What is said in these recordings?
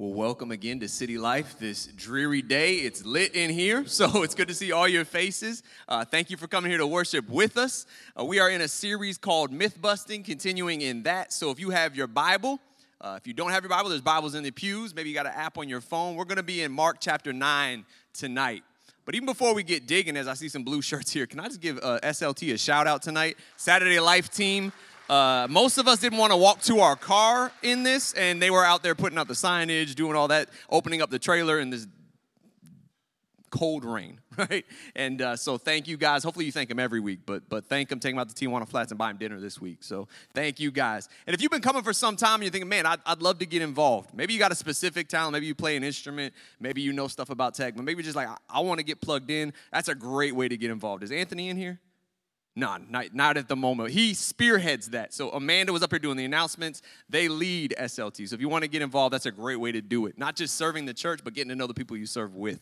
Well, welcome again to City Life this dreary day. It's lit in here, so it's good to see all your faces. Uh, thank you for coming here to worship with us. Uh, we are in a series called Myth Busting, continuing in that. So if you have your Bible, uh, if you don't have your Bible, there's Bibles in the pews. Maybe you got an app on your phone. We're going to be in Mark chapter 9 tonight. But even before we get digging, as I see some blue shirts here, can I just give uh, SLT a shout out tonight? Saturday Life team. Uh, most of us didn't want to walk to our car in this, and they were out there putting out the signage, doing all that, opening up the trailer in this cold rain, right? And uh, so thank you guys. Hopefully you thank them every week, but but thank them, take them out to Tijuana Flats and buy them dinner this week. So thank you guys. And if you've been coming for some time and you're thinking, man, I'd, I'd love to get involved. Maybe you got a specific talent. Maybe you play an instrument. Maybe you know stuff about tech, but maybe just like, I, I want to get plugged in. That's a great way to get involved. Is Anthony in here? No, not, not at the moment. He spearheads that. So Amanda was up here doing the announcements. They lead SLT. So if you want to get involved, that's a great way to do it. Not just serving the church, but getting to know the people you serve with.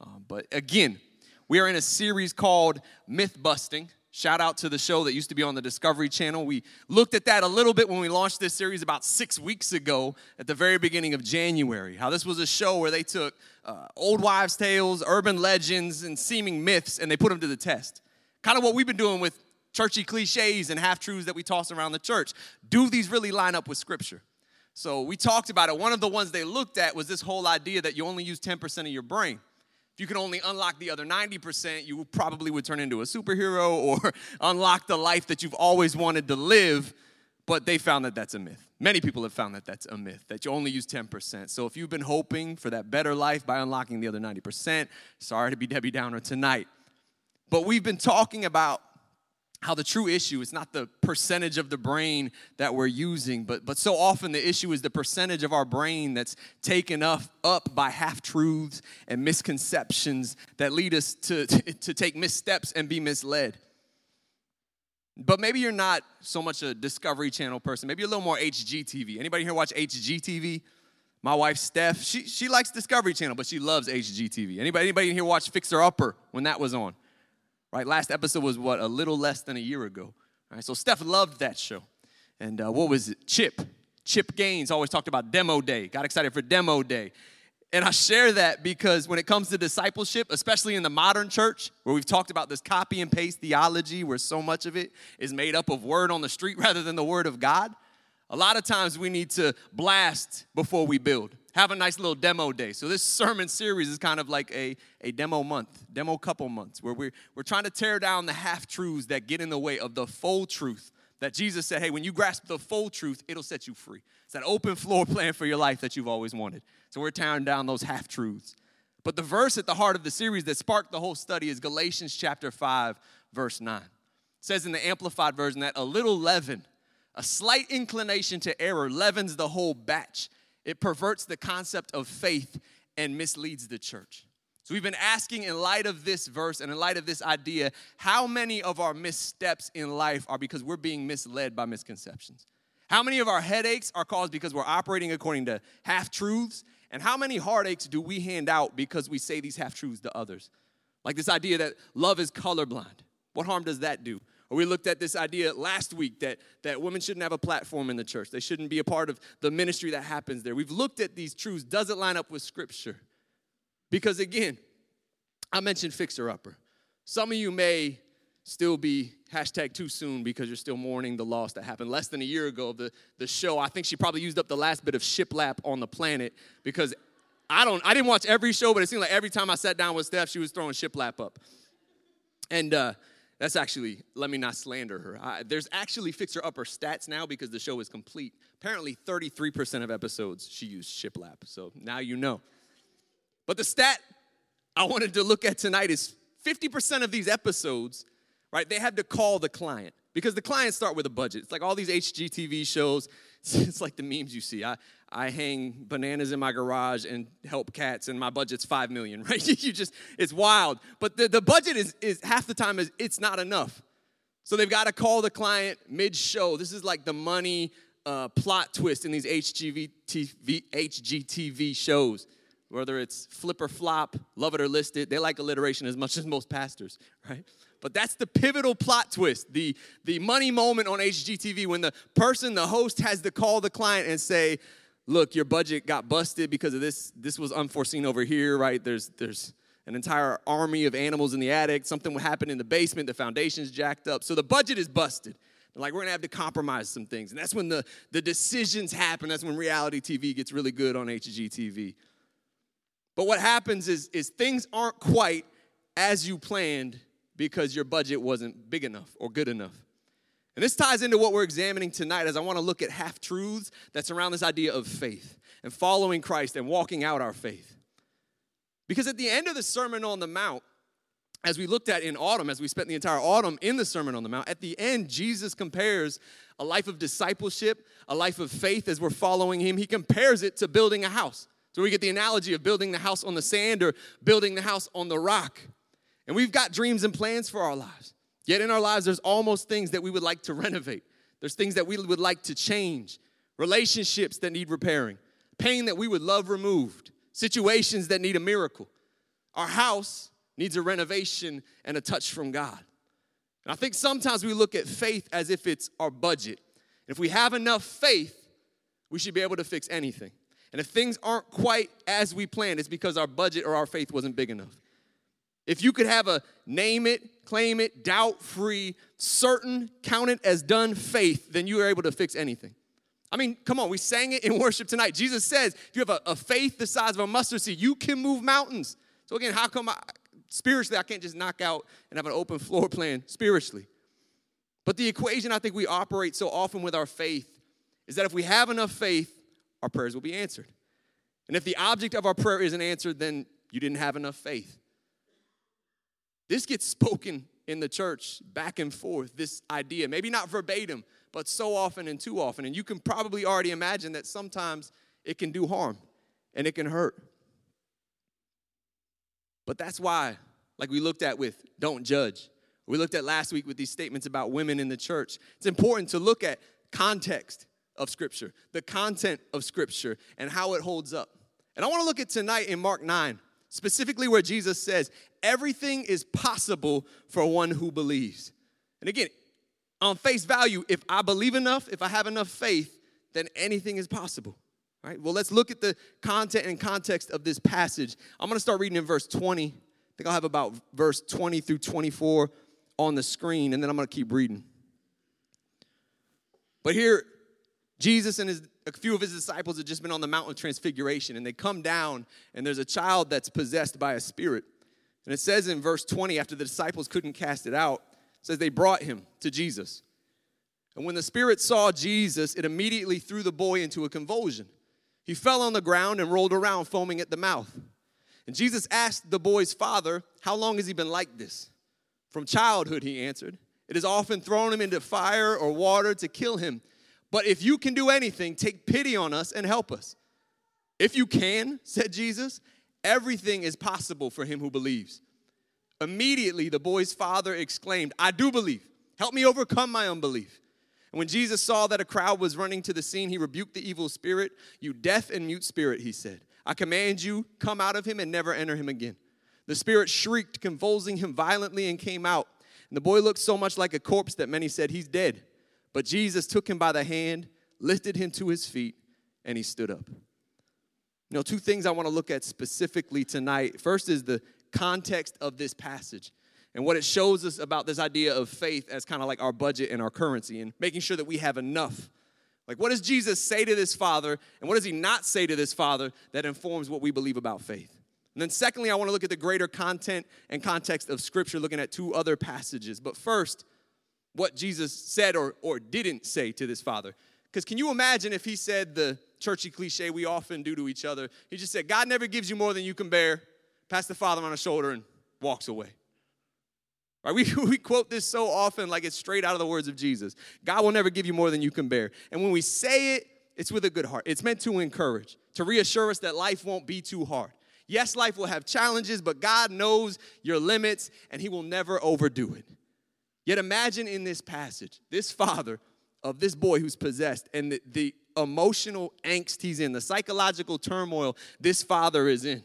Um, but again, we are in a series called Myth Busting. Shout out to the show that used to be on the Discovery Channel. We looked at that a little bit when we launched this series about six weeks ago at the very beginning of January. How this was a show where they took uh, old wives' tales, urban legends, and seeming myths, and they put them to the test. Kind of what we've been doing with churchy cliches and half truths that we toss around the church. Do these really line up with Scripture? So we talked about it. One of the ones they looked at was this whole idea that you only use 10% of your brain. If you could only unlock the other 90%, you probably would turn into a superhero or unlock the life that you've always wanted to live. But they found that that's a myth. Many people have found that that's a myth, that you only use 10%. So if you've been hoping for that better life by unlocking the other 90%, sorry to be Debbie Downer tonight. But we've been talking about how the true issue is not the percentage of the brain that we're using, but, but so often the issue is the percentage of our brain that's taken up, up by half truths and misconceptions that lead us to, to, to take missteps and be misled. But maybe you're not so much a Discovery Channel person. Maybe you're a little more HGTV. Anybody here watch HGTV? My wife Steph, she, she likes Discovery Channel, but she loves HGTV. Anybody, anybody in here watch Fixer Upper when that was on? Right? Last episode was what, a little less than a year ago. Right? So Steph loved that show. And uh, what was it? Chip. Chip Gaines always talked about demo day. Got excited for demo day. And I share that because when it comes to discipleship, especially in the modern church, where we've talked about this copy and paste theology, where so much of it is made up of word on the street rather than the word of God, a lot of times we need to blast before we build have a nice little demo day. So this sermon series is kind of like a, a demo month, demo couple months, where we're, we're trying to tear down the half truths that get in the way of the full truth that Jesus said, hey, when you grasp the full truth, it'll set you free. It's that open floor plan for your life that you've always wanted. So we're tearing down those half truths. But the verse at the heart of the series that sparked the whole study is Galatians chapter 5, verse 9. It says in the Amplified Version that a little leaven, a slight inclination to error, leavens the whole batch. It perverts the concept of faith and misleads the church. So we've been asking, in light of this verse and in light of this idea, how many of our missteps in life are because we're being misled by misconceptions? How many of our headaches are caused because we're operating according to half truths? And how many heartaches do we hand out because we say these half truths to others? Like this idea that love is colorblind. What harm does that do? Or we looked at this idea last week that, that women shouldn't have a platform in the church. They shouldn't be a part of the ministry that happens there. We've looked at these truths. Does it line up with Scripture? Because again, I mentioned fixer upper. Some of you may still be hashtag too soon because you're still mourning the loss that happened less than a year ago of the, the show. I think she probably used up the last bit of shiplap on the planet because I don't I didn't watch every show, but it seemed like every time I sat down with Steph, she was throwing shiplap up. And uh, that's actually, let me not slander her. I, there's actually Fixer Upper stats now because the show is complete. Apparently, 33% of episodes she used shiplap. So now you know. But the stat I wanted to look at tonight is 50% of these episodes, right, they had to call the client because the clients start with a budget. It's like all these HGTV shows, it's like the memes you see. I, I hang bananas in my garage and help cats, and my budget's five million, right? you just, it's wild. But the, the budget is, is half the time is it's not enough. So they've got to call the client mid-show. This is like the money uh, plot twist in these HGV TV, HGTV shows. Whether it's flip or flop, love it or list it, they like alliteration as much as most pastors, right? But that's the pivotal plot twist, the, the money moment on HGTV when the person, the host, has to call the client and say, look, your budget got busted because of this. This was unforeseen over here, right? There's, there's an entire army of animals in the attic. Something would happen in the basement. The foundation's jacked up. So the budget is busted. Like we're gonna have to compromise some things. And that's when the, the decisions happen. That's when reality TV gets really good on HGTV. But what happens is, is things aren't quite as you planned because your budget wasn't big enough or good enough. And this ties into what we're examining tonight as I want to look at half truths that surround this idea of faith and following Christ and walking out our faith. Because at the end of the Sermon on the Mount, as we looked at in autumn, as we spent the entire autumn in the Sermon on the Mount, at the end, Jesus compares a life of discipleship, a life of faith as we're following Him. He compares it to building a house. So we get the analogy of building the house on the sand or building the house on the rock. And we've got dreams and plans for our lives. Yet in our lives, there's almost things that we would like to renovate. There's things that we would like to change, relationships that need repairing, pain that we would love removed, situations that need a miracle. Our house needs a renovation and a touch from God. And I think sometimes we look at faith as if it's our budget. If we have enough faith, we should be able to fix anything. And if things aren't quite as we planned, it's because our budget or our faith wasn't big enough. If you could have a name it, claim it, doubt free, certain, count it as done faith, then you are able to fix anything. I mean, come on, we sang it in worship tonight. Jesus says, if you have a, a faith the size of a mustard seed, you can move mountains. So, again, how come I, spiritually I can't just knock out and have an open floor plan spiritually? But the equation I think we operate so often with our faith is that if we have enough faith, our prayers will be answered. And if the object of our prayer isn't answered, then you didn't have enough faith. This gets spoken in the church back and forth, this idea, maybe not verbatim, but so often and too often. And you can probably already imagine that sometimes it can do harm and it can hurt. But that's why, like we looked at with don't judge, we looked at last week with these statements about women in the church, it's important to look at context of Scripture, the content of Scripture, and how it holds up. And I want to look at tonight in Mark 9 specifically where Jesus says, everything is possible for one who believes. And again, on face value, if I believe enough, if I have enough faith, then anything is possible. Right? Well, let's look at the content and context of this passage. I'm going to start reading in verse 20. I think I'll have about verse 20 through 24 on the screen, and then I'm going to keep reading. But here, Jesus and his a few of his disciples had just been on the Mount of Transfiguration, and they come down, and there's a child that's possessed by a spirit. And it says in verse 20, after the disciples couldn't cast it out, it says they brought him to Jesus. And when the spirit saw Jesus, it immediately threw the boy into a convulsion. He fell on the ground and rolled around, foaming at the mouth. And Jesus asked the boy's father, How long has he been like this? From childhood, he answered. It has often thrown him into fire or water to kill him. But if you can do anything, take pity on us and help us. If you can, said Jesus, everything is possible for him who believes. Immediately, the boy's father exclaimed, I do believe. Help me overcome my unbelief. And when Jesus saw that a crowd was running to the scene, he rebuked the evil spirit. You deaf and mute spirit, he said, I command you, come out of him and never enter him again. The spirit shrieked, convulsing him violently, and came out. And the boy looked so much like a corpse that many said, He's dead. But Jesus took him by the hand, lifted him to his feet, and he stood up. You know, two things I want to look at specifically tonight. First is the context of this passage and what it shows us about this idea of faith as kind of like our budget and our currency and making sure that we have enough. Like, what does Jesus say to this father, and what does he not say to this father that informs what we believe about faith? And then, secondly, I want to look at the greater content and context of Scripture, looking at two other passages. But first, what Jesus said or, or didn't say to this father. Because can you imagine if he said the churchy cliche we often do to each other? He just said, God never gives you more than you can bear, pats the father on the shoulder, and walks away. Right? We, we quote this so often like it's straight out of the words of Jesus. God will never give you more than you can bear. And when we say it, it's with a good heart. It's meant to encourage, to reassure us that life won't be too hard. Yes, life will have challenges, but God knows your limits and He will never overdo it. Yet imagine in this passage, this father of this boy who's possessed and the, the emotional angst he's in, the psychological turmoil this father is in.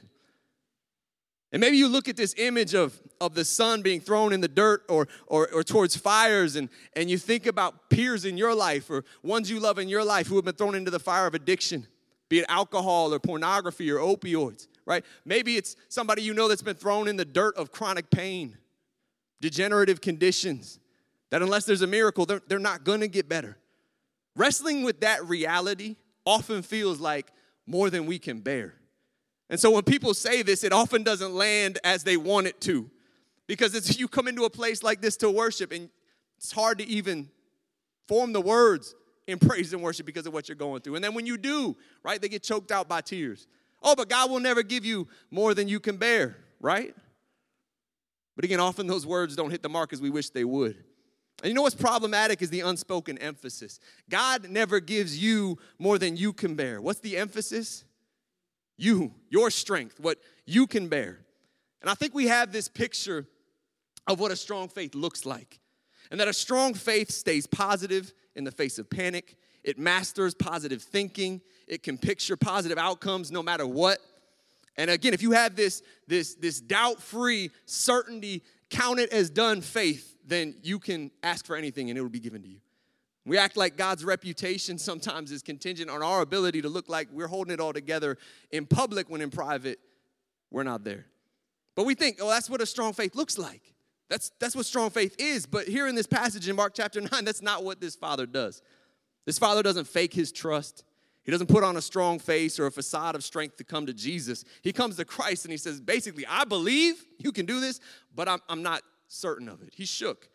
And maybe you look at this image of, of the son being thrown in the dirt or, or, or towards fires, and, and you think about peers in your life or ones you love in your life who have been thrown into the fire of addiction, be it alcohol or pornography or opioids, right? Maybe it's somebody you know that's been thrown in the dirt of chronic pain, degenerative conditions, that unless there's a miracle, they're, they're not gonna get better. Wrestling with that reality often feels like more than we can bear. And so when people say this, it often doesn't land as they want it to. Because you come into a place like this to worship, and it's hard to even form the words in praise and worship because of what you're going through. And then when you do, right, they get choked out by tears. Oh, but God will never give you more than you can bear, right? But again, often those words don't hit the mark as we wish they would. And you know what's problematic is the unspoken emphasis. God never gives you more than you can bear. What's the emphasis? You, your strength, what you can bear. And I think we have this picture of what a strong faith looks like. And that a strong faith stays positive in the face of panic. It masters positive thinking. It can picture positive outcomes no matter what. And again, if you have this, this, this doubt free certainty, count it as done faith, then you can ask for anything and it will be given to you. We act like God's reputation sometimes is contingent on our ability to look like we're holding it all together in public when in private, we're not there. But we think, oh, that's what a strong faith looks like. That's, that's what strong faith is. But here in this passage in Mark chapter 9, that's not what this father does. This father doesn't fake his trust. He doesn't put on a strong face or a facade of strength to come to Jesus. He comes to Christ and he says, basically, I believe you can do this, but I'm, I'm not certain of it. He's shook.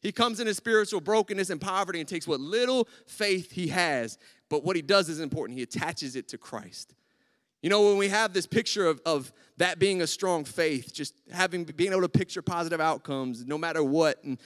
He comes in his spiritual brokenness and poverty and takes what little faith he has, but what he does is important. He attaches it to Christ. You know, when we have this picture of, of that being a strong faith, just having being able to picture positive outcomes no matter what, and,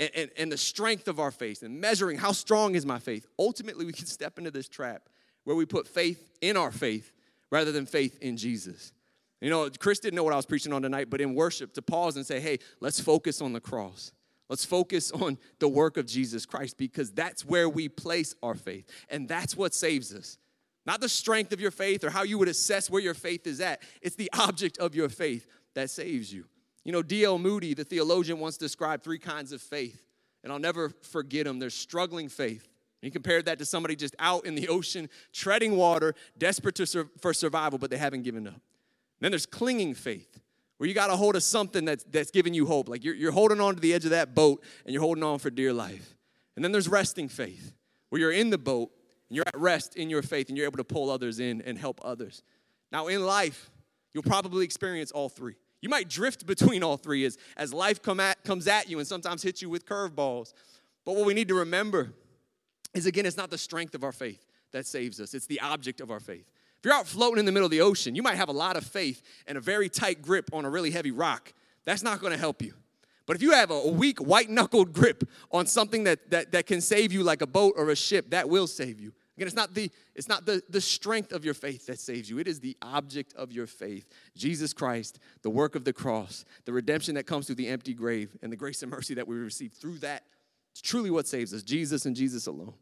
and, and the strength of our faith, and measuring how strong is my faith, ultimately we can step into this trap where we put faith in our faith rather than faith in Jesus. You know, Chris didn't know what I was preaching on tonight, but in worship, to pause and say, hey, let's focus on the cross. Let's focus on the work of Jesus Christ because that's where we place our faith, and that's what saves us. Not the strength of your faith or how you would assess where your faith is at. It's the object of your faith that saves you. You know, D.L. Moody, the theologian, once described three kinds of faith, and I'll never forget them. There's struggling faith. He compared that to somebody just out in the ocean, treading water, desperate sur- for survival, but they haven't given up. then there's clinging faith, where you got a hold of something that's, that's giving you hope. Like you're, you're holding on to the edge of that boat and you're holding on for dear life. And then there's resting faith, where you're in the boat and you're at rest in your faith and you're able to pull others in and help others. Now, in life, you'll probably experience all three. You might drift between all three as, as life come at, comes at you and sometimes hits you with curveballs. But what we need to remember is again, it's not the strength of our faith that saves us, it's the object of our faith. If you're out floating in the middle of the ocean, you might have a lot of faith and a very tight grip on a really heavy rock. That's not gonna help you. But if you have a weak, white knuckled grip on something that, that, that can save you, like a boat or a ship, that will save you. Again, it's not, the, it's not the, the strength of your faith that saves you, it is the object of your faith. Jesus Christ, the work of the cross, the redemption that comes through the empty grave, and the grace and mercy that we receive through that. It's truly what saves us Jesus and Jesus alone.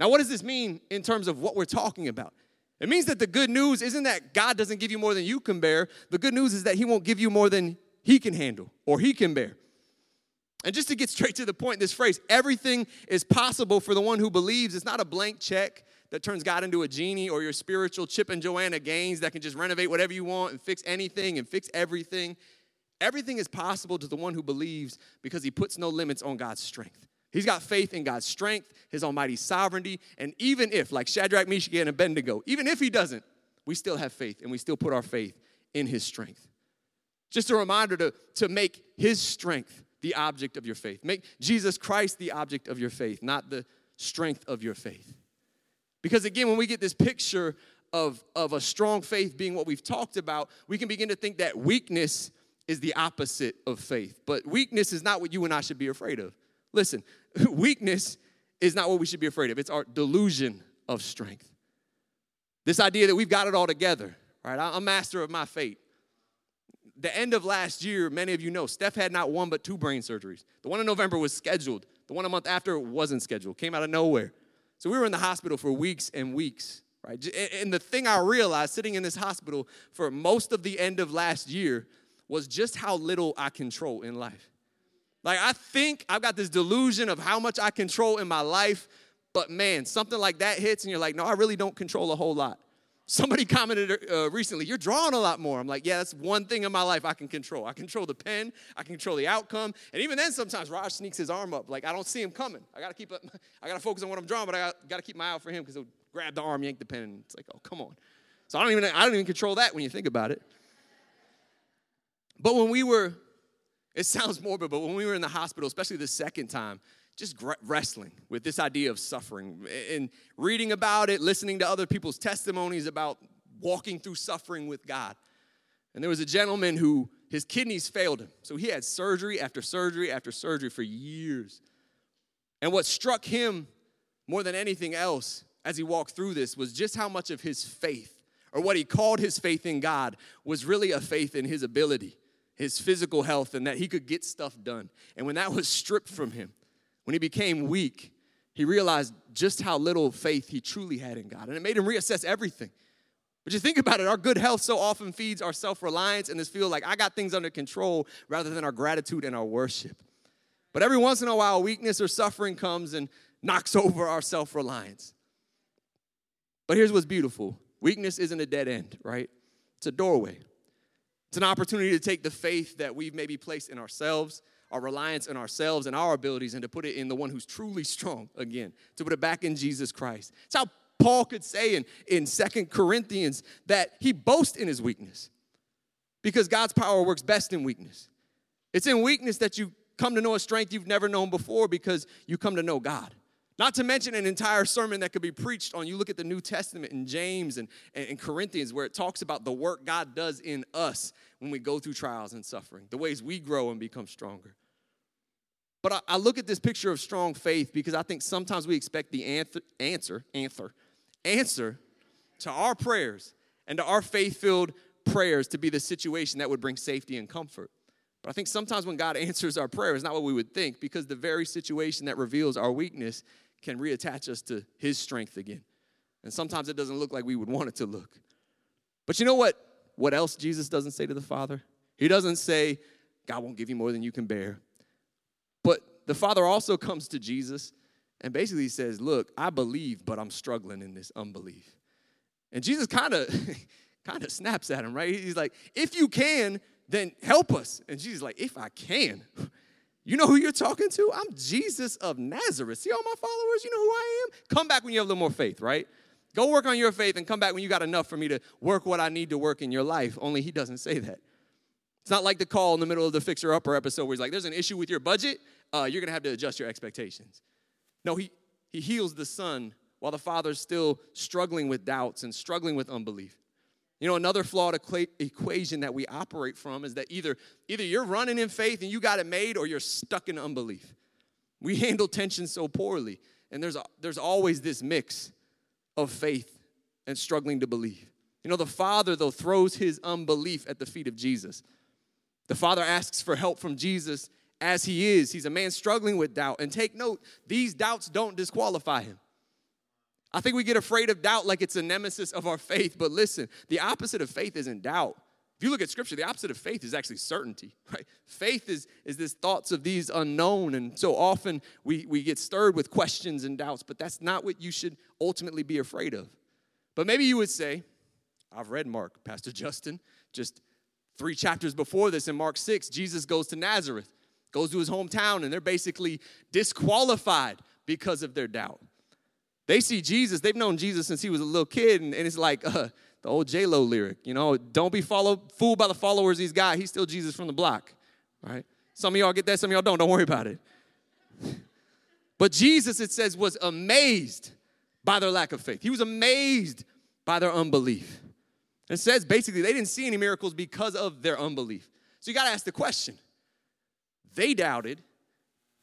Now, what does this mean in terms of what we're talking about? It means that the good news isn't that God doesn't give you more than you can bear. The good news is that He won't give you more than He can handle or He can bear. And just to get straight to the point, this phrase, everything is possible for the one who believes, it's not a blank check that turns God into a genie or your spiritual Chip and Joanna Gaines that can just renovate whatever you want and fix anything and fix everything. Everything is possible to the one who believes because he puts no limits on God's strength. He's got faith in God's strength, his almighty sovereignty, and even if, like Shadrach, Meshach, and Abednego, even if he doesn't, we still have faith and we still put our faith in his strength. Just a reminder to, to make his strength the object of your faith. Make Jesus Christ the object of your faith, not the strength of your faith. Because again, when we get this picture of, of a strong faith being what we've talked about, we can begin to think that weakness is the opposite of faith. But weakness is not what you and I should be afraid of. Listen, weakness is not what we should be afraid of, it's our delusion of strength. This idea that we've got it all together, right? I'm master of my fate the end of last year, many of you know, Steph had not one but two brain surgeries. The one in November was scheduled. The one a month after wasn't scheduled, came out of nowhere. So we were in the hospital for weeks and weeks, right? And the thing I realized sitting in this hospital for most of the end of last year was just how little I control in life. Like, I think I've got this delusion of how much I control in my life, But man, something like that hits, and you're like, no, I really don't control a whole lot. Somebody commented uh, recently, you're drawing a lot more. I'm like, yeah, that's one thing in my life I can control. I control the pen, I control the outcome. And even then, sometimes Raj sneaks his arm up. Like, I don't see him coming. I gotta keep up, I gotta focus on what I'm drawing, but I gotta keep my eye out for him because he'll grab the arm, yank the pen, and it's like, oh, come on. So I don't even, I don't even control that when you think about it. But when we were, it sounds morbid, but when we were in the hospital, especially the second time, just wrestling with this idea of suffering and reading about it, listening to other people's testimonies about walking through suffering with God. And there was a gentleman who his kidneys failed him. So he had surgery after surgery after surgery for years. And what struck him more than anything else as he walked through this was just how much of his faith, or what he called his faith in God, was really a faith in his ability, his physical health, and that he could get stuff done. And when that was stripped from him, when he became weak, he realized just how little faith he truly had in God. And it made him reassess everything. But you think about it, our good health so often feeds our self reliance and this feel like I got things under control rather than our gratitude and our worship. But every once in a while, weakness or suffering comes and knocks over our self reliance. But here's what's beautiful weakness isn't a dead end, right? It's a doorway. It's an opportunity to take the faith that we've maybe placed in ourselves our reliance in ourselves and our abilities and to put it in the one who's truly strong again, to put it back in Jesus Christ. It's how Paul could say in, in Second Corinthians that he boasts in his weakness because God's power works best in weakness. It's in weakness that you come to know a strength you've never known before because you come to know God. Not to mention an entire sermon that could be preached on. You look at the New Testament in James and, and, Corinthians, where it talks about the work God does in us when we go through trials and suffering, the ways we grow and become stronger. But I, I look at this picture of strong faith because I think sometimes we expect the answer, answer, answer, answer to our prayers and to our faith filled prayers to be the situation that would bring safety and comfort. But I think sometimes when God answers our prayer, it's not what we would think because the very situation that reveals our weakness can reattach us to his strength again. And sometimes it doesn't look like we would want it to look. But you know what? What else Jesus doesn't say to the Father? He doesn't say, God won't give you more than you can bear. But the Father also comes to Jesus and basically says, Look, I believe, but I'm struggling in this unbelief. And Jesus kind of kind of snaps at him, right? He's like, If you can, then help us. And Jesus like, If I can. You know who you're talking to? I'm Jesus of Nazareth. See all my followers? You know who I am? Come back when you have a little more faith, right? Go work on your faith and come back when you got enough for me to work what I need to work in your life. Only he doesn't say that. It's not like the call in the middle of the Fixer Upper episode where he's like, there's an issue with your budget. Uh, you're going to have to adjust your expectations. No, he, he heals the son while the father's still struggling with doubts and struggling with unbelief. You know, another flawed equa- equation that we operate from is that either, either you're running in faith and you got it made or you're stuck in unbelief. We handle tension so poorly, and there's, a, there's always this mix of faith and struggling to believe. You know, the Father, though, throws his unbelief at the feet of Jesus. The Father asks for help from Jesus as he is. He's a man struggling with doubt. And take note, these doubts don't disqualify him. I think we get afraid of doubt like it's a nemesis of our faith, but listen, the opposite of faith isn't doubt. If you look at scripture, the opposite of faith is actually certainty, right? Faith is, is this thoughts of these unknown, and so often we, we get stirred with questions and doubts, but that's not what you should ultimately be afraid of. But maybe you would say, I've read Mark, Pastor Justin, just three chapters before this in Mark 6, Jesus goes to Nazareth, goes to his hometown, and they're basically disqualified because of their doubt. They see Jesus, they've known Jesus since he was a little kid, and, and it's like uh, the old J-Lo lyric, you know, don't be followed, fooled by the followers he's got. He's still Jesus from the block, right? Some of y'all get that, some of y'all don't. Don't worry about it. But Jesus, it says, was amazed by their lack of faith. He was amazed by their unbelief. It says basically they didn't see any miracles because of their unbelief. So you got to ask the question. They doubted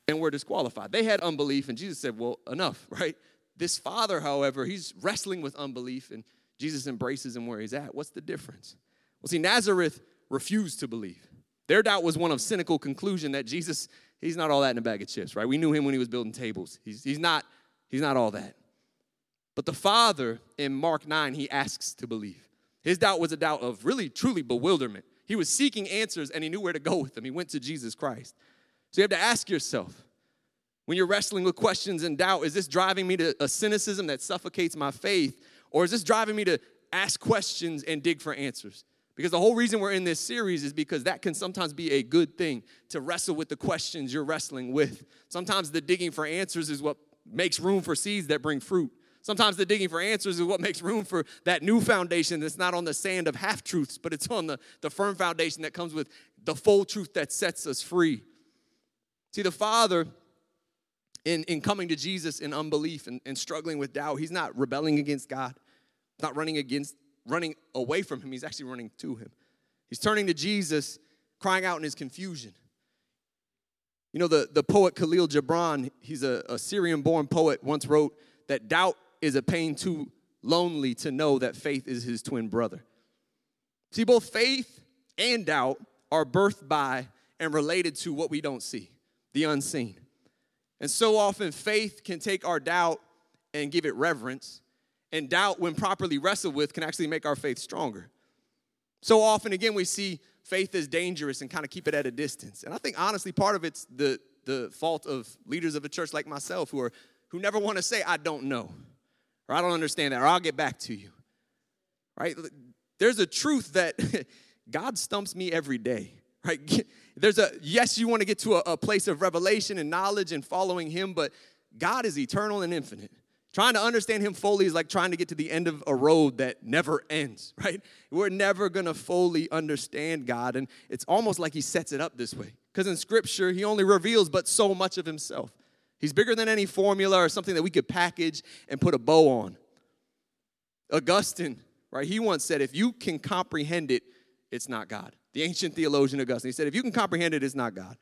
and were disqualified. They had unbelief, and Jesus said, Well, enough, right? This father, however, he's wrestling with unbelief, and Jesus embraces him where he's at. What's the difference? Well, see, Nazareth refused to believe. Their doubt was one of cynical conclusion that Jesus, he's not all that in a bag of chips, right? We knew him when he was building tables. He's, he's, not, he's not all that. But the father in Mark 9, he asks to believe. His doubt was a doubt of really, truly bewilderment. He was seeking answers and he knew where to go with them. He went to Jesus Christ. So you have to ask yourself When you're wrestling with questions and doubt, is this driving me to a cynicism that suffocates my faith? Or is this driving me to ask questions and dig for answers? Because the whole reason we're in this series is because that can sometimes be a good thing to wrestle with the questions you're wrestling with. Sometimes the digging for answers is what makes room for seeds that bring fruit. Sometimes the digging for answers is what makes room for that new foundation that's not on the sand of half truths, but it's on the, the firm foundation that comes with the full truth that sets us free. See, the Father, in, in coming to Jesus in unbelief and, and struggling with doubt, he's not rebelling against God, not running against, running away from him, he's actually running to him. He's turning to Jesus, crying out in his confusion. You know, the, the poet Khalil Gibran, he's a, a Syrian born poet, once wrote that doubt is a pain too lonely to know that faith is his twin brother. See, both faith and doubt are birthed by and related to what we don't see, the unseen. And so often, faith can take our doubt and give it reverence, and doubt, when properly wrestled with, can actually make our faith stronger. So often, again, we see faith as dangerous and kind of keep it at a distance. And I think, honestly, part of it's the, the fault of leaders of a church like myself who, are, who never want to say, I don't know or I don't understand that, or I'll get back to you. Right? There's a truth that God stumps me every day. Right? There's a yes, you want to get to a, a place of revelation and knowledge and following Him, but God is eternal and infinite. Trying to understand him fully is like trying to get to the end of a road that never ends, right? We're never gonna fully understand God, and it's almost like he sets it up this way. Because in scripture, he only reveals but so much of himself. He's bigger than any formula or something that we could package and put a bow on. Augustine, right, he once said, if you can comprehend it, it's not God. The ancient theologian Augustine, he said, if you can comprehend it, it's not God.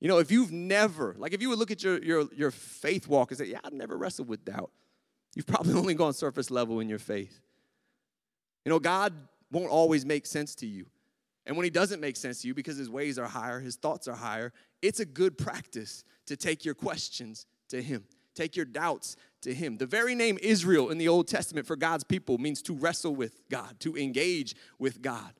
You know, if you've never, like if you would look at your, your, your faith walk and say, yeah, I've never wrestled with doubt, you've probably only gone surface level in your faith. You know, God won't always make sense to you. And when he doesn't make sense to you because his ways are higher, his thoughts are higher, it's a good practice to take your questions to Him, take your doubts to Him. The very name Israel in the Old Testament for God's people means to wrestle with God, to engage with God.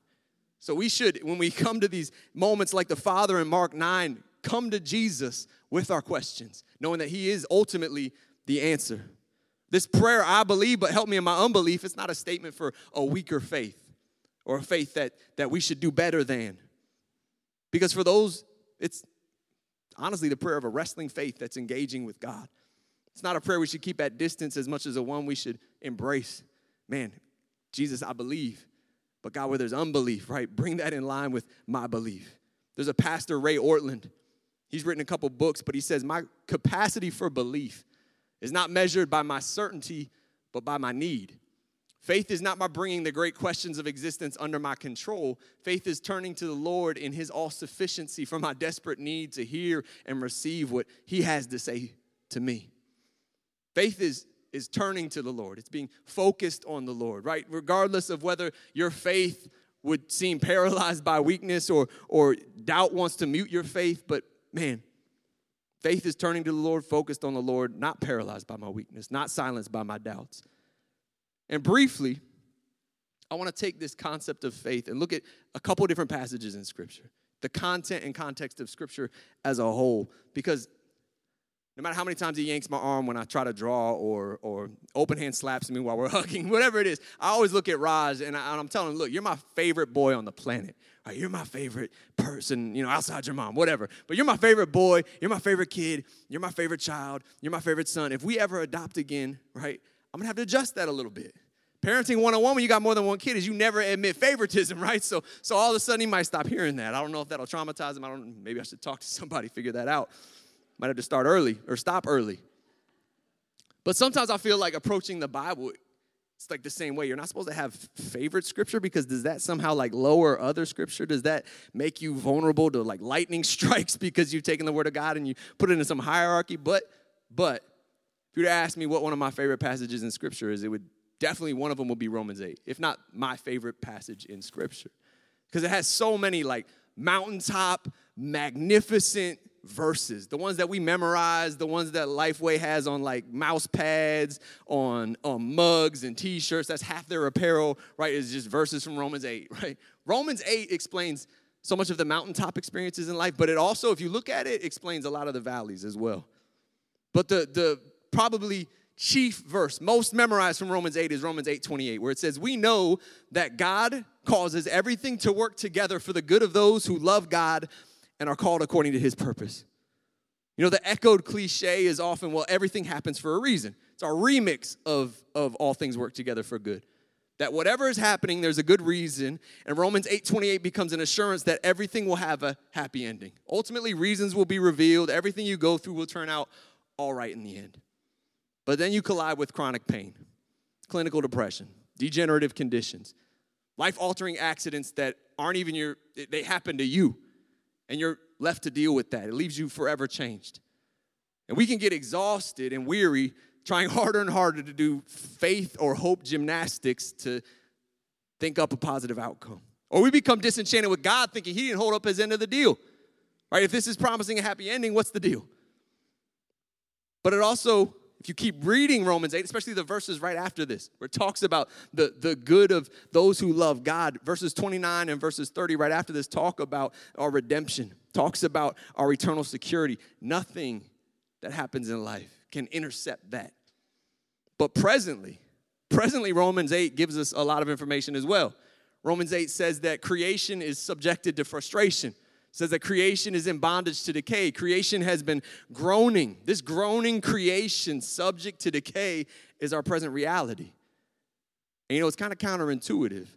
So we should, when we come to these moments like the Father in Mark 9, come to Jesus with our questions, knowing that He is ultimately the answer. This prayer, I believe, but help me in my unbelief, it's not a statement for a weaker faith or a faith that, that we should do better than. Because for those, it's honestly the prayer of a wrestling faith that's engaging with God. It's not a prayer we should keep at distance as much as a one we should embrace. Man, Jesus, I believe. But God, where there's unbelief, right? Bring that in line with my belief. There's a pastor, Ray Ortlund. He's written a couple books, but he says, My capacity for belief is not measured by my certainty, but by my need. Faith is not by bringing the great questions of existence under my control. Faith is turning to the Lord in His all sufficiency for my desperate need to hear and receive what He has to say to me. Faith is, is turning to the Lord, it's being focused on the Lord, right? Regardless of whether your faith would seem paralyzed by weakness or, or doubt wants to mute your faith, but man, faith is turning to the Lord, focused on the Lord, not paralyzed by my weakness, not silenced by my doubts. And briefly, I want to take this concept of faith and look at a couple different passages in Scripture, the content and context of Scripture as a whole, because no matter how many times he yanks my arm when I try to draw or, or open hand slaps me while we're hugging, whatever it is, I always look at Raj and, I, am telling him, look, you're my favorite boy on the planet. Right? You're my favorite person, you know, outside your mom, whatever. But you're my favorite boy. You're my favorite kid. You're my favorite child. You're my favorite son. If we ever adopt again, right, I'm gonna have to adjust that a little bit. Parenting 101 when you got more than one kid is you never admit favoritism, right? So, so all of a sudden he might stop hearing that. I don't know if that'll traumatize him. I don't. Maybe I should talk to somebody, figure that out. Might have to start early or stop early. But sometimes I feel like approaching the Bible, it's like the same way. You're not supposed to have favorite scripture because does that somehow like lower other scripture? Does that make you vulnerable to like lightning strikes because you've taken the word of God and you put it in some hierarchy? But, but if you were to ask me what one of my favorite passages in Scripture is, it would definitely one of them will be Romans 8, if not my favorite passage in Scripture. Because it has so many like mountaintop, magnificent verses. The ones that we memorize, the ones that Lifeway has on like mouse pads, on, on mugs and t-shirts. That's half their apparel, right? Is just verses from Romans 8, right? Romans 8 explains so much of the mountaintop experiences in life, but it also, if you look at it, explains a lot of the valleys as well. But the, the probably chief verse, most memorized from Romans 8, is Romans 8 28, where it says, We know that God causes everything to work together for the good of those who love God and are called according to his purpose. You know, the echoed cliche is often, well, everything happens for a reason. It's our remix of, of all things work together for good. That whatever is happening, there's a good reason. And Romans 8:28 becomes an assurance that everything will have a happy ending. Ultimately, reasons will be revealed. Everything you go through will turn out all right in the end. But then you collide with chronic pain, clinical depression, degenerative conditions, life altering accidents that aren't even your, they happen to you. And you're left to deal with that. It leaves you forever changed. And we can get exhausted and weary trying harder and harder to do faith or hope gymnastics to think up a positive outcome. Or we become disenchanted with God thinking he didn't hold up his end of the deal. Right? If this is promising a happy ending, what's the deal? But it also if you keep reading Romans 8, especially the verses right after this, where it talks about the, the good of those who love God, verses 29 and verses 30 right after this talk about our redemption, talks about our eternal security. Nothing that happens in life can intercept that. But presently, presently, Romans 8 gives us a lot of information as well. Romans 8 says that creation is subjected to frustration says that creation is in bondage to decay. Creation has been groaning. This groaning creation, subject to decay, is our present reality. And you know, it's kind of counterintuitive,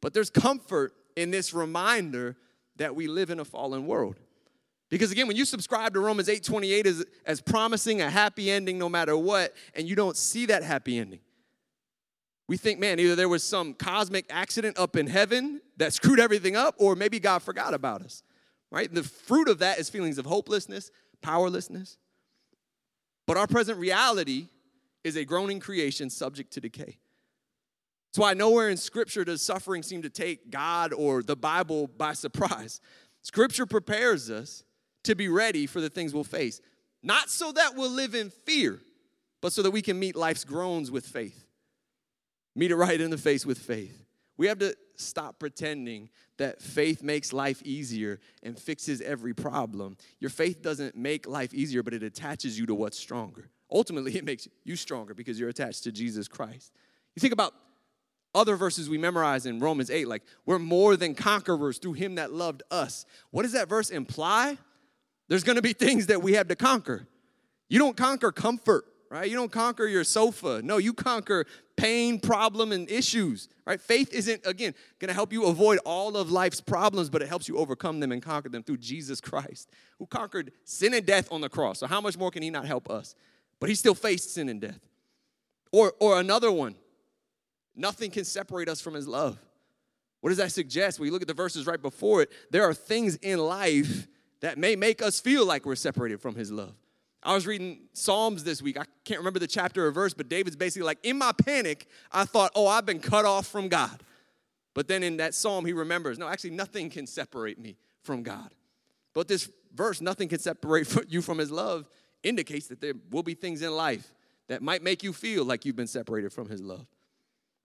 but there's comfort in this reminder that we live in a fallen world. Because again, when you subscribe to Romans 8 28 as, as promising a happy ending no matter what, and you don't see that happy ending, we think, man, either there was some cosmic accident up in heaven that screwed everything up, or maybe God forgot about us right? The fruit of that is feelings of hopelessness, powerlessness. But our present reality is a groaning creation subject to decay. That's why nowhere in Scripture does suffering seem to take God or the Bible by surprise. Scripture prepares us to be ready for the things we'll face, not so that we'll live in fear, but so that we can meet life's groans with faith. Meet it right in the face with faith. We have to stop pretending that faith makes life easier and fixes every problem. Your faith doesn't make life easier, but it attaches you to what's stronger. Ultimately, it makes you stronger because you're attached to Jesus Christ. You think about other verses we memorize in Romans 8, like, we're more than conquerors through him that loved us. What does that verse imply? There's gonna be things that we have to conquer. You don't conquer comfort, right? You don't conquer your sofa. No, you conquer pain, problem, and issues, right? Faith isn't, again, to help you avoid all of life's problems, but it helps you overcome them and conquer them through Jesus Christ, who conquered sin and death on the cross. So, how much more can he not help us? But he still faced sin and death. Or, or another one, nothing can separate us from his love. What does that suggest? When you look at the verses right before it, there are things in life that may make us feel like we're separated from his love. I was reading Psalms this week. I can't remember the chapter or verse, but David's basically like, in my panic, I thought, oh, I've been cut off from God. But then in that psalm, he remembers, no, actually, nothing can separate me from God. But this verse, nothing can separate you from his love, indicates that there will be things in life that might make you feel like you've been separated from his love.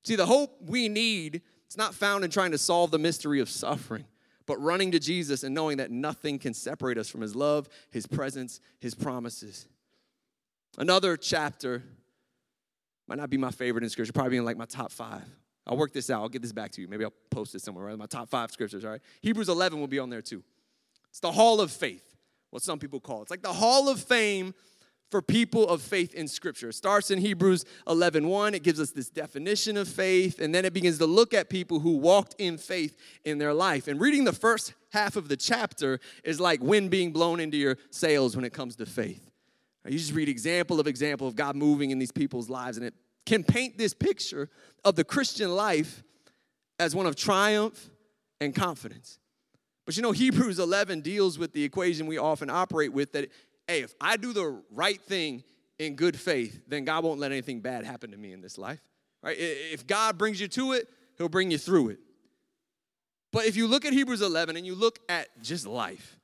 See, the hope we need, it's not found in trying to solve the mystery of suffering but running to Jesus and knowing that nothing can separate us from his love, his presence, his promises. Another chapter might not be my favorite in scripture, probably in like my top five. I'll work this out. I'll get this back to you. Maybe I'll post it somewhere, right? My top five scriptures, all right? Hebrews 11 will be on there too. It's the hall of faith, what some people call it. It's like the hall of fame for people of faith in scripture. It starts in Hebrews 11:1. 1. It gives us this definition of faith and then it begins to look at people who walked in faith in their life. And reading the first half of the chapter is like wind being blown into your sails when it comes to faith. You just read example of example of God moving in these people's lives and it can paint this picture of the Christian life as one of triumph and confidence. But you know, Hebrews 11 deals with the equation we often operate with that hey, if I do the right thing in good faith, then God won't let anything bad happen to me in this life. Right? If God brings you to it, He'll bring you through it. But if you look at Hebrews 11 and you look at just life,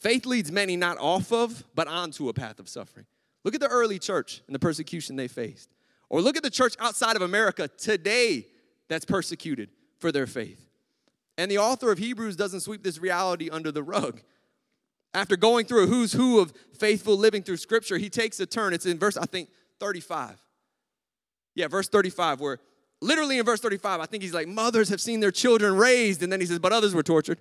faith leads many not off of, but onto a path of suffering. Look at the early church and the persecution they faced. Or look at the church outside of America today that's persecuted for their faith. And the author of Hebrews doesn't sweep this reality under the rug. After going through a who's who of faithful living through scripture, he takes a turn. It's in verse, I think, 35. Yeah, verse 35, where literally in verse 35, I think he's like, Mothers have seen their children raised. And then he says, But others were tortured,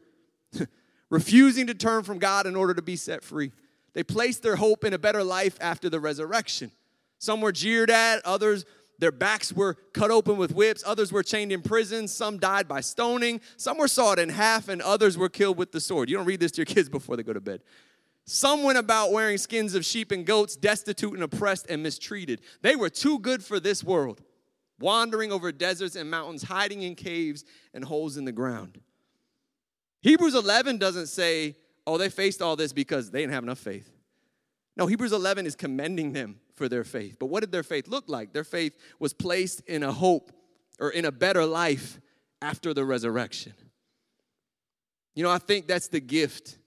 refusing to turn from God in order to be set free. They placed their hope in a better life after the resurrection. Some were jeered at, others, their backs were cut open with whips, others were chained in prison, some died by stoning, some were sawed in half, and others were killed with the sword. You don't read this to your kids before they go to bed. Some went about wearing skins of sheep and goats, destitute and oppressed and mistreated. They were too good for this world, wandering over deserts and mountains, hiding in caves and holes in the ground. Hebrews 11 doesn't say, oh, they faced all this because they didn't have enough faith. No, Hebrews 11 is commending them for their faith. But what did their faith look like? Their faith was placed in a hope or in a better life after the resurrection. You know, I think that's the gift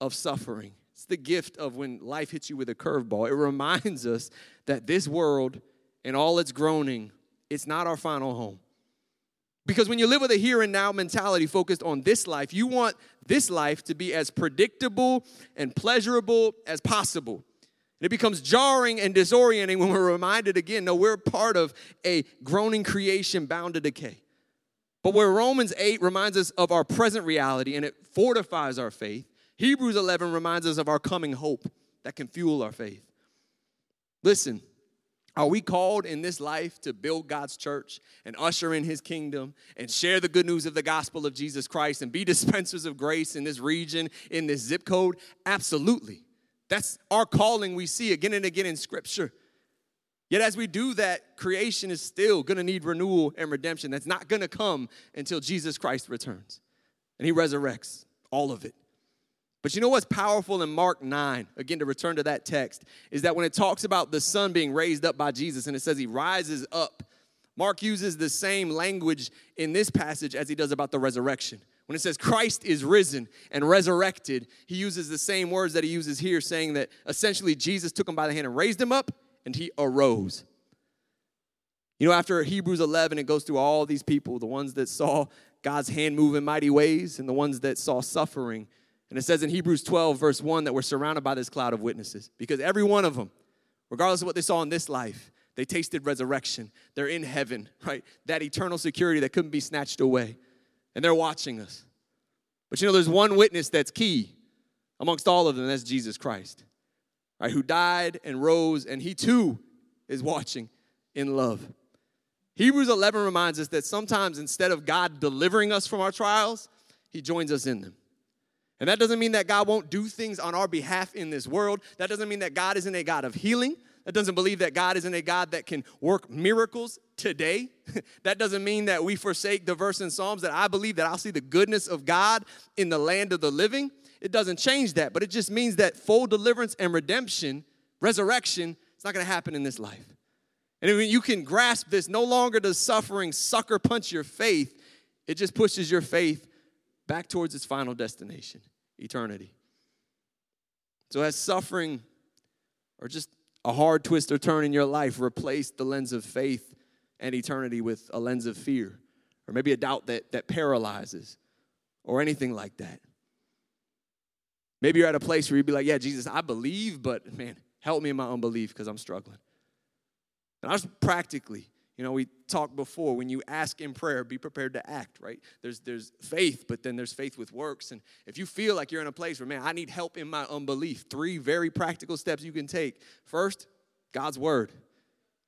of suffering. It's the gift of when life hits you with a curveball. It reminds us that this world and all its groaning, it's not our final home. Because when you live with a here and now mentality focused on this life, you want this life to be as predictable and pleasurable as possible. And it becomes jarring and disorienting when we're reminded again no, we're part of a groaning creation bound to decay. But where Romans 8 reminds us of our present reality and it fortifies our faith, Hebrews 11 reminds us of our coming hope that can fuel our faith. Listen, are we called in this life to build God's church and usher in his kingdom and share the good news of the gospel of Jesus Christ and be dispensers of grace in this region, in this zip code? Absolutely. That's our calling we see again and again in scripture. Yet, as we do that, creation is still gonna need renewal and redemption. That's not gonna come until Jesus Christ returns and he resurrects all of it. But you know what's powerful in Mark 9, again, to return to that text, is that when it talks about the Son being raised up by Jesus and it says he rises up, Mark uses the same language in this passage as he does about the resurrection. When it says Christ is risen and resurrected, he uses the same words that he uses here, saying that essentially Jesus took him by the hand and raised him up and he arose. You know, after Hebrews 11, it goes through all these people the ones that saw God's hand move in mighty ways and the ones that saw suffering and it says in Hebrews 12, verse 1, that we're surrounded by this cloud of witnesses because every one of them, regardless of what they saw in this life, they tasted resurrection. They're in heaven, right? That eternal security that couldn't be snatched away. And they're watching us. But you know, there's one witness that's key amongst all of them, that's Jesus Christ, right? Who died and rose, and he too is watching in love. Hebrews 11 reminds us that sometimes instead of God delivering us from our trials, he joins us in them. And that doesn't mean that God won't do things on our behalf in this world. That doesn't mean that God isn't a God of healing. That doesn't believe that God isn't a God that can work miracles today. that doesn't mean that we forsake the verse in Psalms that I believe that I'll see the goodness of God in the land of the living. It doesn't change that, but it just means that full deliverance and redemption, resurrection, it's not going to happen in this life. And when you can grasp this, no longer does suffering sucker punch your faith, it just pushes your faith back towards its final destination, eternity. So, as suffering or just a hard twist or turn in your life replace the lens of faith and eternity with a lens of fear, or maybe a doubt that, that paralyzes, or anything like that. Maybe you're at a place where you'd be like, Yeah, Jesus, I believe, but man, help me in my unbelief because I'm struggling. And I just practically, you know, we talked before when you ask in prayer, be prepared to act, right? There's there's faith, but then there's faith with works. And if you feel like you're in a place where, man, I need help in my unbelief, three very practical steps you can take. First, God's word.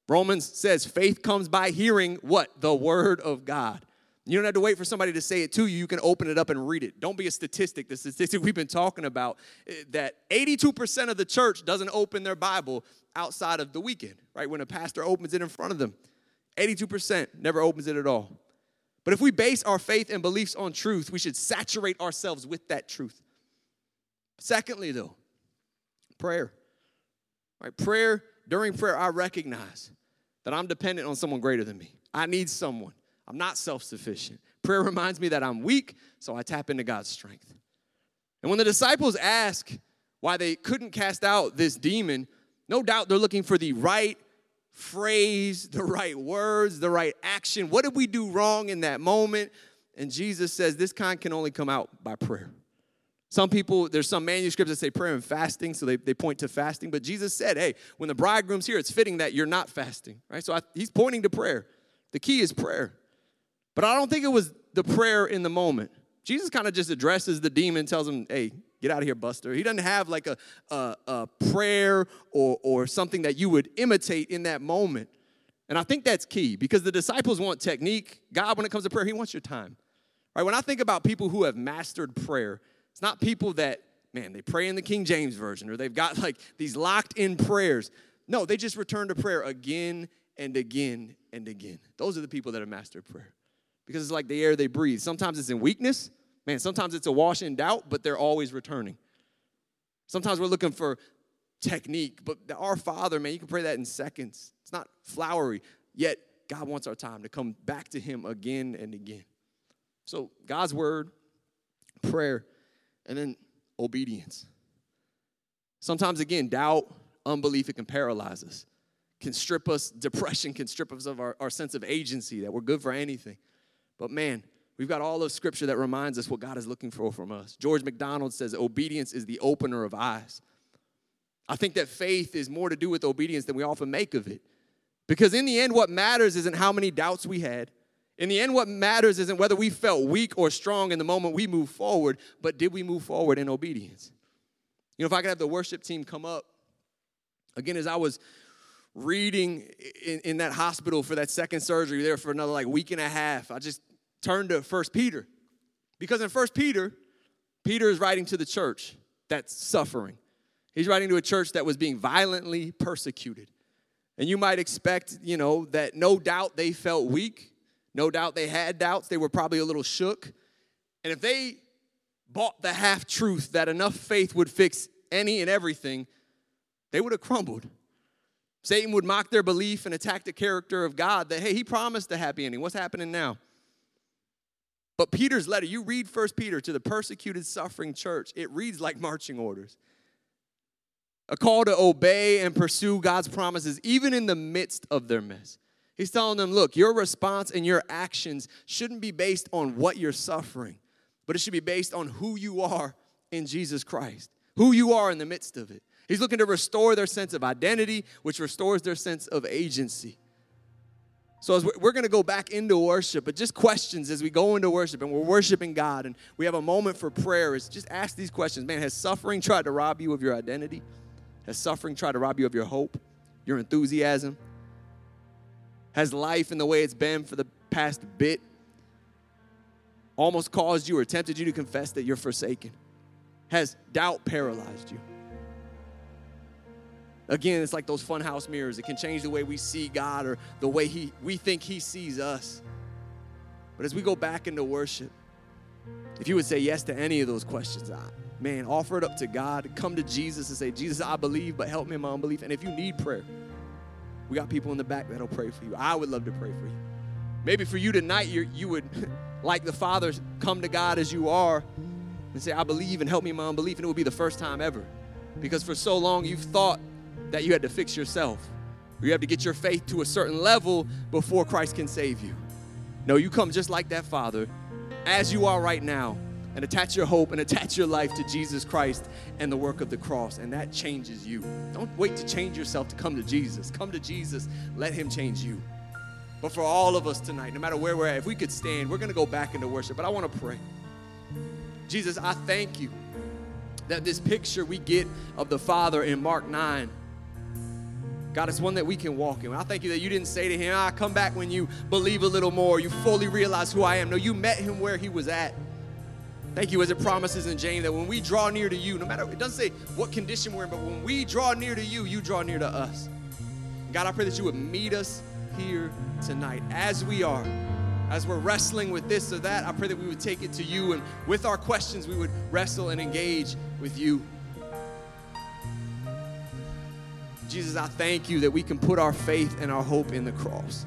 Romans says faith comes by hearing what? The word of God. You don't have to wait for somebody to say it to you. You can open it up and read it. Don't be a statistic. The statistic we've been talking about eh, that 82% of the church doesn't open their Bible outside of the weekend, right? When a pastor opens it in front of them. 82% never opens it at all. But if we base our faith and beliefs on truth, we should saturate ourselves with that truth. Secondly, though, prayer. Right? Prayer, during prayer, I recognize that I'm dependent on someone greater than me. I need someone. I'm not self sufficient. Prayer reminds me that I'm weak, so I tap into God's strength. And when the disciples ask why they couldn't cast out this demon, no doubt they're looking for the right phrase, the right words, the right action. What did we do wrong in that moment? And Jesus says this kind can only come out by prayer. Some people, there's some manuscripts that say prayer and fasting, so they, they point to fasting. But Jesus said, hey, when the bridegroom's here, it's fitting that you're not fasting, right? So I, he's pointing to prayer. The key is prayer. But I don't think it was the prayer in the moment. Jesus kind of just addresses the demon, tells him, hey, get out of here, Buster. He doesn't have like a, a, a prayer or, or something that you would imitate in that moment. And I think that's key because the disciples want technique. God, when it comes to prayer, He wants your time. Right? When I think about people who have mastered prayer, it's not people that, man, they pray in the King James Version or they've got like these locked in prayers. No, they just return to prayer again and again and again. Those are the people that have mastered prayer because it's like the air they breathe. Sometimes it's in weakness, man, sometimes it's a wash in doubt, but they're always returning. Sometimes we're looking for technique, but our Father, man, you can pray that in seconds. It's not flowery, yet God wants our time to come back to Him again and again. So, God's Word, prayer, and then obedience. Sometimes, again, doubt, unbelief, it can paralyze us, can strip us, depression can strip us of our, our sense of agency that we're good for anything. But man, we've got all of scripture that reminds us what God is looking for from us. George MacDonald says obedience is the opener of eyes. I think that faith is more to do with obedience than we often make of it. Because in the end, what matters isn't how many doubts we had. In the end, what matters isn't whether we felt weak or strong in the moment we moved forward, but did we move forward in obedience? You know, if I could have the worship team come up, again, as I was reading in, in that hospital for that second surgery there for another like week and a half, I just turned to First Peter. Because in First Peter, Peter is writing to the church that's suffering. He's writing to a church that was being violently persecuted. And you might expect, you know, that no doubt they felt weak. No doubt they had doubts. They were probably a little shook. And if they bought the half truth that enough faith would fix any and everything, they would have crumbled. Satan would mock their belief and attack the character of God that, hey, he promised a happy ending. What's happening now? But Peter's letter, you read First Peter to the persecuted, suffering church, it reads like marching orders. A call to obey and pursue God's promises, even in the midst of their mess. He's telling them, look, your response and your actions shouldn't be based on what you're suffering, but it should be based on who you are in Jesus Christ, who you are in the midst of it. He's looking to restore their sense of identity, which restores their sense of agency. So as we're going to go back into worship, but just questions as we go into worship and we're worshiping God and we have a moment for prayer is just ask these questions. Man, has suffering tried to rob you of your identity? Has suffering tried to rob you of your hope, your enthusiasm, has life in the way it's been for the past bit almost caused you or tempted you to confess that you're forsaken? Has doubt paralyzed you? Again, it's like those funhouse mirrors. It can change the way we see God or the way he, we think He sees us. But as we go back into worship, if you would say yes to any of those questions, man, offer it up to God. Come to Jesus and say, Jesus, I believe, but help me in my unbelief. And if you need prayer, we got people in the back that'll pray for you. I would love to pray for you. Maybe for you tonight, you you would, like the Father, come to God as you are and say, I believe and help me in my unbelief. And it would be the first time ever. Because for so long, you've thought that you had to fix yourself. You have to get your faith to a certain level before Christ can save you. No, you come just like that Father, as you are right now, and attach your hope and attach your life to Jesus Christ and the work of the cross, and that changes you. Don't wait to change yourself to come to Jesus. Come to Jesus, let Him change you. But for all of us tonight, no matter where we're at, if we could stand, we're going to go back into worship. But I want to pray. Jesus, I thank you that this picture we get of the Father in Mark 9 God, it's one that we can walk in. I thank you that you didn't say to him, I come back when you believe a little more, you fully realize who I am. No, you met him where he was at. Thank you, as it promises in James, that when we draw near to you, no matter, it doesn't say what condition we're in, but when we draw near to you, you draw near to us. God, I pray that you would meet us here tonight as we are. As we're wrestling with this or that, I pray that we would take it to you and with our questions, we would wrestle and engage with you. Jesus, I thank you that we can put our faith and our hope in the cross,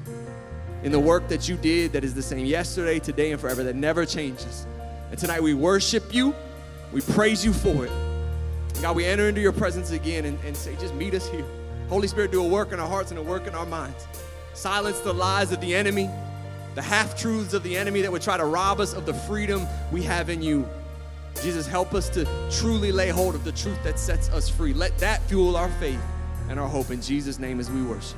in the work that you did that is the same yesterday, today, and forever, that never changes. And tonight we worship you. We praise you for it. God, we enter into your presence again and, and say, just meet us here. Holy Spirit, do a work in our hearts and a work in our minds. Silence the lies of the enemy, the half truths of the enemy that would try to rob us of the freedom we have in you. Jesus, help us to truly lay hold of the truth that sets us free. Let that fuel our faith and our hope in Jesus' name as we worship.